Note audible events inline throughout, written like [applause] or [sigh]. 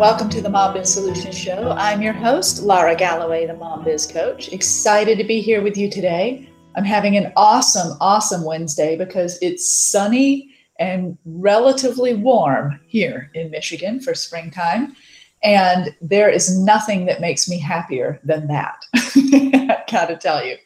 Welcome to the Mom Biz Solutions Show. I'm your host, Lara Galloway, the Mom Biz Coach. Excited to be here with you today. I'm having an awesome, awesome Wednesday because it's sunny and relatively warm here in Michigan for springtime. And there is nothing that makes me happier than that. I [laughs] gotta tell you.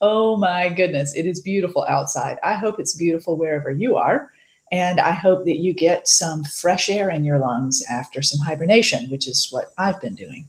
Oh my goodness, it is beautiful outside. I hope it's beautiful wherever you are. And I hope that you get some fresh air in your lungs after some hibernation, which is what I've been doing.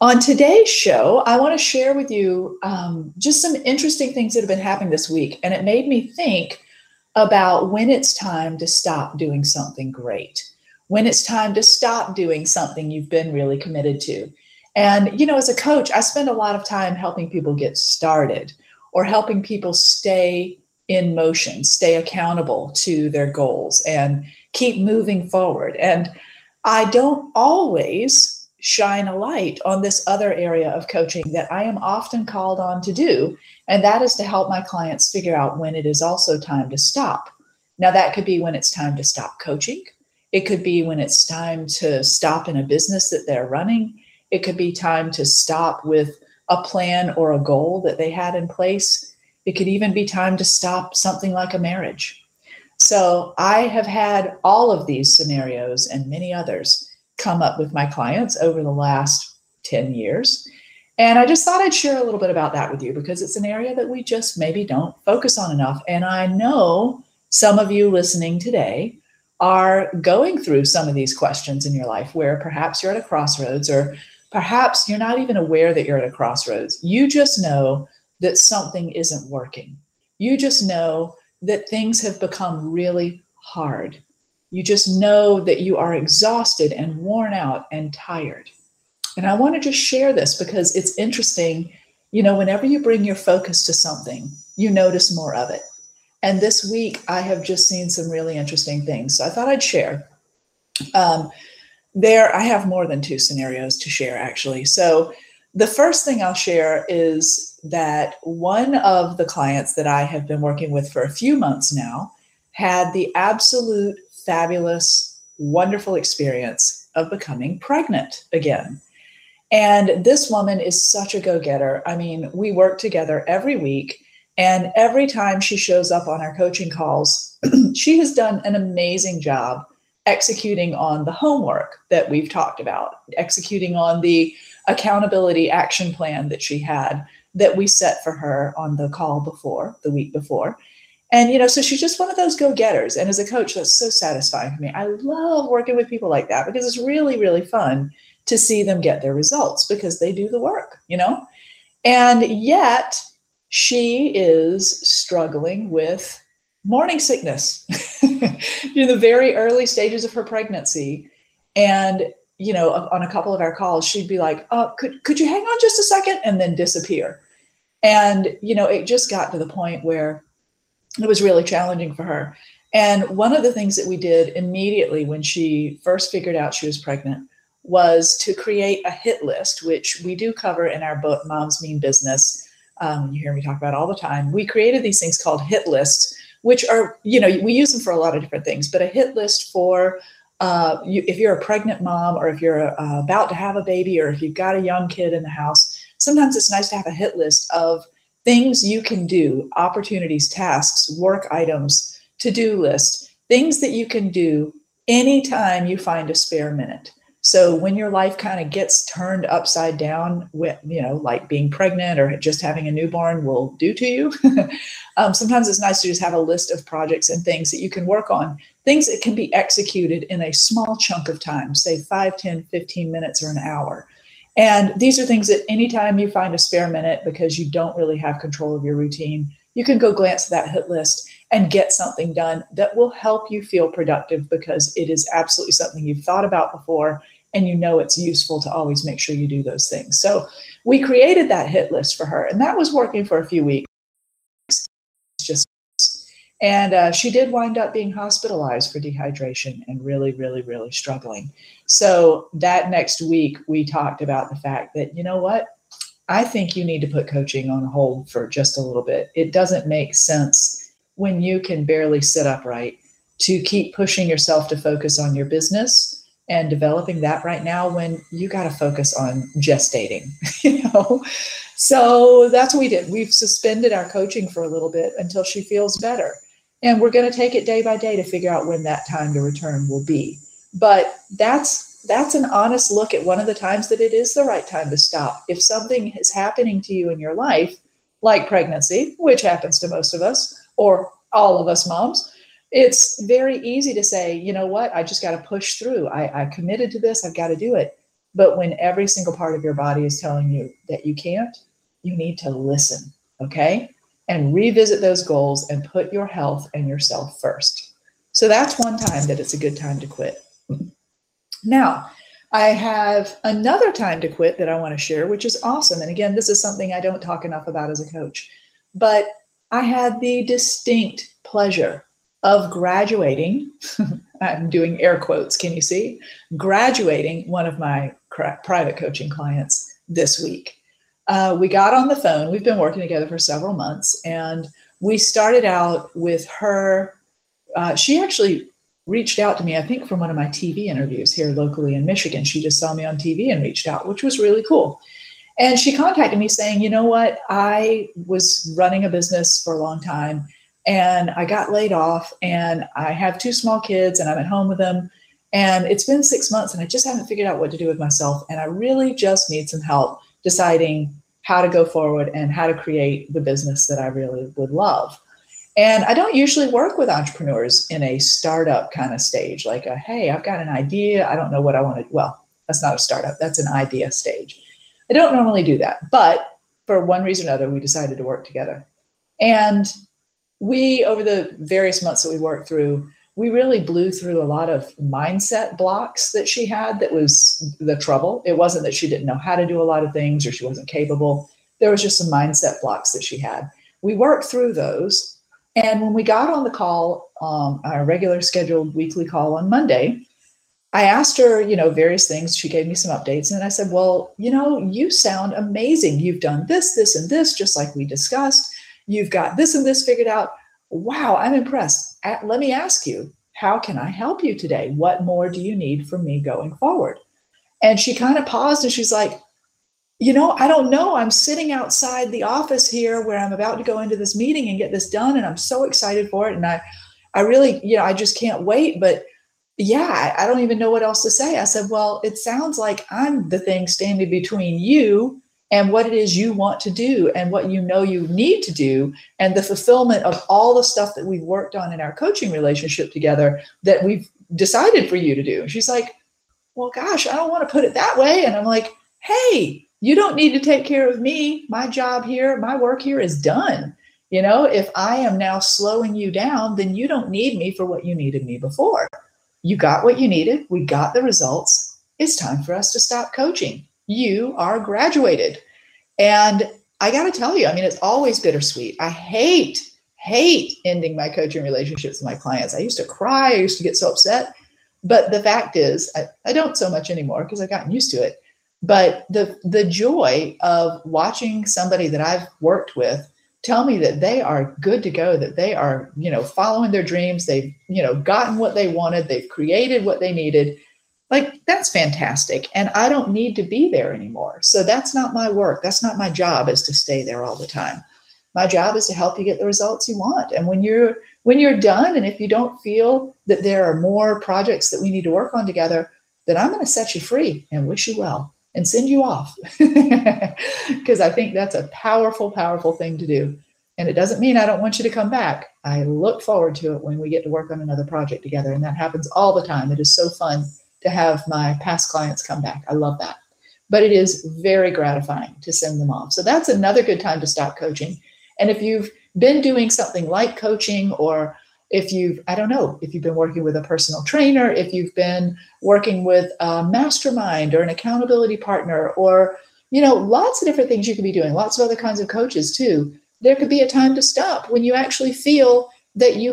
On today's show, I want to share with you um, just some interesting things that have been happening this week. And it made me think about when it's time to stop doing something great, when it's time to stop doing something you've been really committed to. And, you know, as a coach, I spend a lot of time helping people get started or helping people stay in motion, stay accountable to their goals, and keep moving forward. And I don't always shine a light on this other area of coaching that I am often called on to do, and that is to help my clients figure out when it is also time to stop. Now, that could be when it's time to stop coaching. It could be when it's time to stop in a business that they're running. It could be time to stop with a plan or a goal that they had in place it could even be time to stop something like a marriage. So I have had all of these scenarios and many others come up with my clients over the last 10 years. And I just thought I'd share a little bit about that with you because it's an area that we just maybe don't focus on enough. And I know some of you listening today are going through some of these questions in your life where perhaps you're at a crossroads or perhaps you're not even aware that you're at a crossroads. You just know that something isn't working. You just know that things have become really hard. You just know that you are exhausted and worn out and tired. And I want to just share this because it's interesting. You know, whenever you bring your focus to something, you notice more of it. And this week, I have just seen some really interesting things. So I thought I'd share. Um, there, I have more than two scenarios to share, actually. So the first thing I'll share is that one of the clients that I have been working with for a few months now had the absolute fabulous, wonderful experience of becoming pregnant again. And this woman is such a go getter. I mean, we work together every week, and every time she shows up on our coaching calls, [clears throat] she has done an amazing job executing on the homework that we've talked about, executing on the accountability action plan that she had, that we set for her on the call before, the week before. And, you know, so she's just one of those go getters. And as a coach, that's so satisfying for me. I love working with people like that because it's really, really fun to see them get their results because they do the work, you know? And yet she is struggling with morning sickness [laughs] in the very early stages of her pregnancy. And you know, on a couple of our calls, she'd be like, "Oh, could could you hang on just a second? and then disappear. And you know, it just got to the point where it was really challenging for her. And one of the things that we did immediately when she first figured out she was pregnant was to create a hit list, which we do cover in our book, Moms Mean Business. Um, you hear me talk about all the time. We created these things called hit lists, which are, you know, we use them for a lot of different things, but a hit list for uh, you, if you're a pregnant mom or if you're uh, about to have a baby or if you've got a young kid in the house, sometimes it's nice to have a hit list of things you can do, opportunities, tasks, work items, to do list, things that you can do anytime you find a spare minute. So when your life kind of gets turned upside down, with, you know, like being pregnant or just having a newborn will do to you, [laughs] um, sometimes it's nice to just have a list of projects and things that you can work on, things that can be executed in a small chunk of time, say 5, 10, 15 minutes or an hour. And these are things that anytime you find a spare minute because you don't really have control of your routine, you can go glance at that hit list and get something done that will help you feel productive because it is absolutely something you've thought about before and you know it's useful to always make sure you do those things. So we created that hit list for her, and that was working for a few weeks. Just and uh, she did wind up being hospitalized for dehydration and really, really, really struggling. So that next week, we talked about the fact that, you know what? I think you need to put coaching on hold for just a little bit. It doesn't make sense when you can barely sit upright to keep pushing yourself to focus on your business and developing that right now when you got to focus on gestating, [laughs] you know? So that's what we did. We've suspended our coaching for a little bit until she feels better. And we're going to take it day by day to figure out when that time to return will be. But that's that's an honest look at one of the times that it is the right time to stop. If something is happening to you in your life, like pregnancy, which happens to most of us, or all of us moms, it's very easy to say, you know what, I just got to push through. I, I committed to this, I've got to do it. But when every single part of your body is telling you that you can't, you need to listen, okay? And revisit those goals and put your health and yourself first. So that's one time that it's a good time to quit. Now, I have another time to quit that I want to share, which is awesome. And again, this is something I don't talk enough about as a coach, but I had the distinct pleasure of graduating. [laughs] I'm doing air quotes. Can you see? Graduating one of my private coaching clients this week. Uh, we got on the phone. We've been working together for several months, and we started out with her. Uh, she actually reached out to me, I think, from one of my TV interviews here locally in Michigan. She just saw me on TV and reached out, which was really cool. And she contacted me saying, you know what? I was running a business for a long time and I got laid off and I have two small kids and I'm at home with them. And it's been six months and I just haven't figured out what to do with myself. And I really just need some help deciding how to go forward and how to create the business that I really would love. And I don't usually work with entrepreneurs in a startup kind of stage, like a, hey, I've got an idea. I don't know what I want to. Well, that's not a startup, that's an idea stage. I don't normally do that. But for one reason or another, we decided to work together. And we, over the various months that we worked through, we really blew through a lot of mindset blocks that she had that was the trouble. It wasn't that she didn't know how to do a lot of things or she wasn't capable. There was just some mindset blocks that she had. We worked through those. And when we got on the call, um, our regular scheduled weekly call on Monday, I asked her, you know, various things. She gave me some updates. And I said, Well, you know, you sound amazing. You've done this, this, and this, just like we discussed. You've got this and this figured out. Wow, I'm impressed. Let me ask you, how can I help you today? What more do you need from me going forward? And she kind of paused and she's like, you know, I don't know. I'm sitting outside the office here where I'm about to go into this meeting and get this done. And I'm so excited for it. And I, I really, you know, I just can't wait. But yeah, I don't even know what else to say. I said, well, it sounds like I'm the thing standing between you and what it is you want to do and what you know you need to do and the fulfillment of all the stuff that we've worked on in our coaching relationship together that we've decided for you to do. she's like, Well, gosh, I don't want to put it that way. And I'm like, Hey, you don't need to take care of me. My job here, my work here is done. You know, if I am now slowing you down, then you don't need me for what you needed me before. You got what you needed. We got the results. It's time for us to stop coaching you are graduated. And I got to tell you, I mean, it's always bittersweet. I hate, hate ending my coaching relationships with my clients. I used to cry, I used to get so upset. But the fact is, I, I don't so much anymore because I've gotten used to it. But the the joy of watching somebody that I've worked with tell me that they are good to go, that they are, you know, following their dreams, they've, you know, gotten what they wanted, they've created what they needed, like that's fantastic. And i don't need to be there anymore. So that's not my work. That's not my job is to stay there all the time. My job is to help you get the results you want. And when you're when you're done and if you don't feel that there are more projects that we need to work on together then i'm going to set you free and wish you well and send you off [laughs] because i think that's a powerful powerful thing to do and it doesn't mean i don't want you to come back i look forward to it when we get to work on another project together and that happens all the time it is so fun to have my past clients come back. I love that. But it is very gratifying to send them off. So that's another good time to stop coaching. And if you've been doing something like coaching, or if you've, I don't know, if you've been working with a personal trainer, if you've been working with a mastermind or an accountability partner, or, you know, lots of different things you could be doing, lots of other kinds of coaches too, there could be a time to stop when you actually feel that you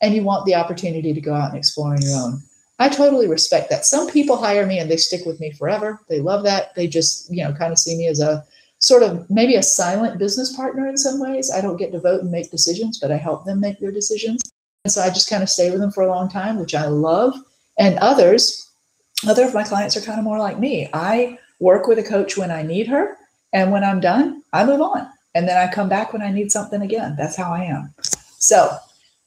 and you want the opportunity to go out and explore on your own. I totally respect that. Some people hire me and they stick with me forever. They love that. They just, you know, kind of see me as a sort of maybe a silent business partner in some ways. I don't get to vote and make decisions, but I help them make their decisions. And so I just kind of stay with them for a long time, which I love. And others, other of my clients are kind of more like me. I work with a coach when I need her, and when I'm done, I move on. And then I come back when I need something again. That's how I am. So,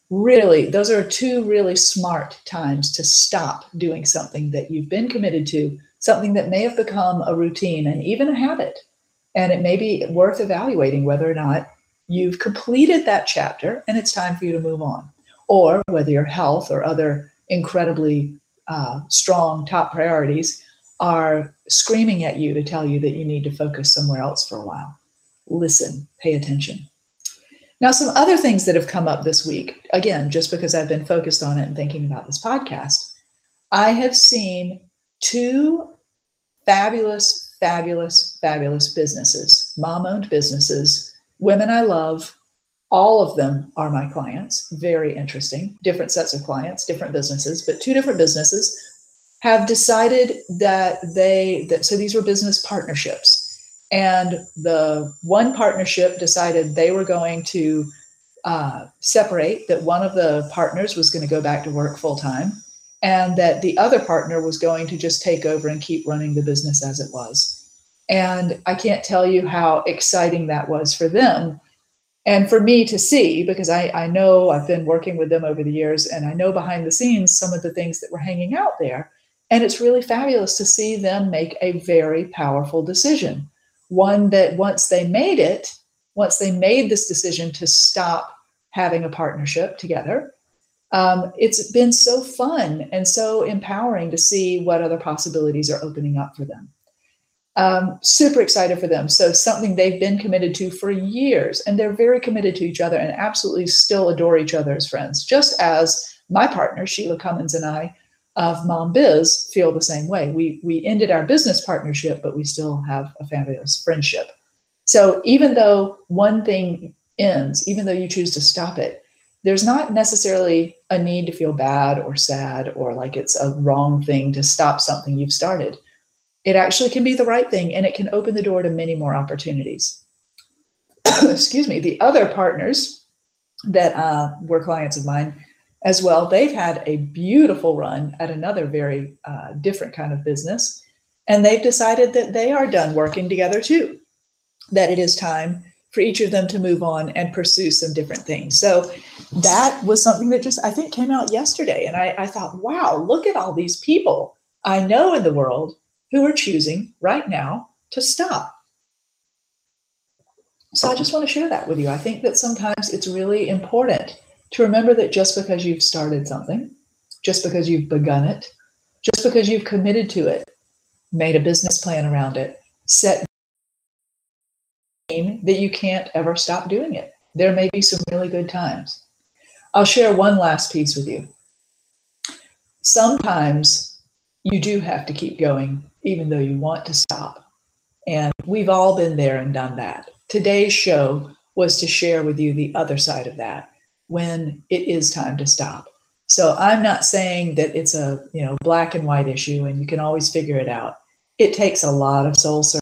really, those are two really smart times to stop doing something that you've been committed to, something that may have become a routine and even a habit. And it may be worth evaluating whether or not you've completed that chapter and it's time for you to move on, or whether your health or other incredibly uh, strong top priorities are screaming at you to tell you that you need to focus somewhere else for a while. Listen, pay attention. Now, some other things that have come up this week, again, just because I've been focused on it and thinking about this podcast, I have seen two fabulous, fabulous, fabulous businesses, mom owned businesses, women I love. All of them are my clients. Very interesting. Different sets of clients, different businesses, but two different businesses have decided that they that so these were business partnerships and the one partnership decided they were going to uh, separate that one of the partners was going to go back to work full time and that the other partner was going to just take over and keep running the business as it was and i can't tell you how exciting that was for them and for me to see because I, I know i've been working with them over the years and i know behind the scenes some of the things that were hanging out there and it's really fabulous to see them make a very powerful decision. One that once they made it, once they made this decision to stop having a partnership together, um, it's been so fun and so empowering to see what other possibilities are opening up for them. Um, super excited for them. So, something they've been committed to for years, and they're very committed to each other and absolutely still adore each other as friends, just as my partner, Sheila Cummins, and I of Mom Biz feel the same way. We we ended our business partnership, but we still have a fabulous friendship. So even though one thing ends, even though you choose to stop it, there's not necessarily a need to feel bad or sad or like it's a wrong thing to stop something you've started. It actually can be the right thing and it can open the door to many more opportunities. [coughs] Excuse me. The other partners that uh, were clients of mine as well. They've had a beautiful run at another very uh, different kind of business, and they've decided that they are done working together too, that it is time for each of them to move on and pursue some different things. So that was something that just, I think, came out yesterday. And I, I thought, wow, look at all these people I know in the world who are choosing right now to stop. So I just want to share that with you. I think that sometimes it's really important to remember that just because you've started something, just because you've begun it, just because you've committed to it, made a business plan around it, set that you can't ever stop doing it. There may be some really good times. I'll share one last piece with you. Sometimes you do have to keep going, even though you want to stop. And we've all been there and done that. Today's show was to share with you the other side of that when it is time to stop. So I'm not saying that it's a you know black and white issue and you can always figure it out. It takes a lot of soul searching,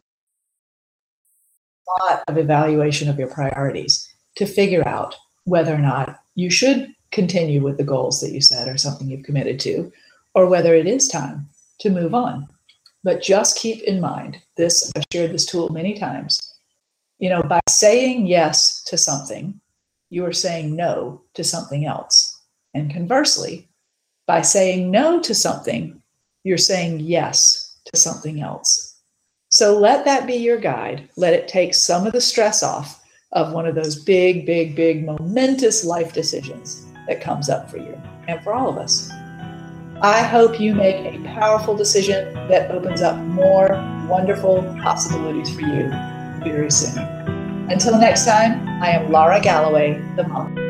lot of evaluation of your priorities to figure out whether or not you should continue with the goals that you set or something you've committed to, or whether it is time to move on. But just keep in mind this, I've shared this tool many times. You know, by saying yes to something, you are saying no to something else. And conversely, by saying no to something, you're saying yes to something else. So let that be your guide. Let it take some of the stress off of one of those big, big, big, momentous life decisions that comes up for you and for all of us. I hope you make a powerful decision that opens up more wonderful possibilities for you very soon. Until next time, I am Lara Galloway, the mom.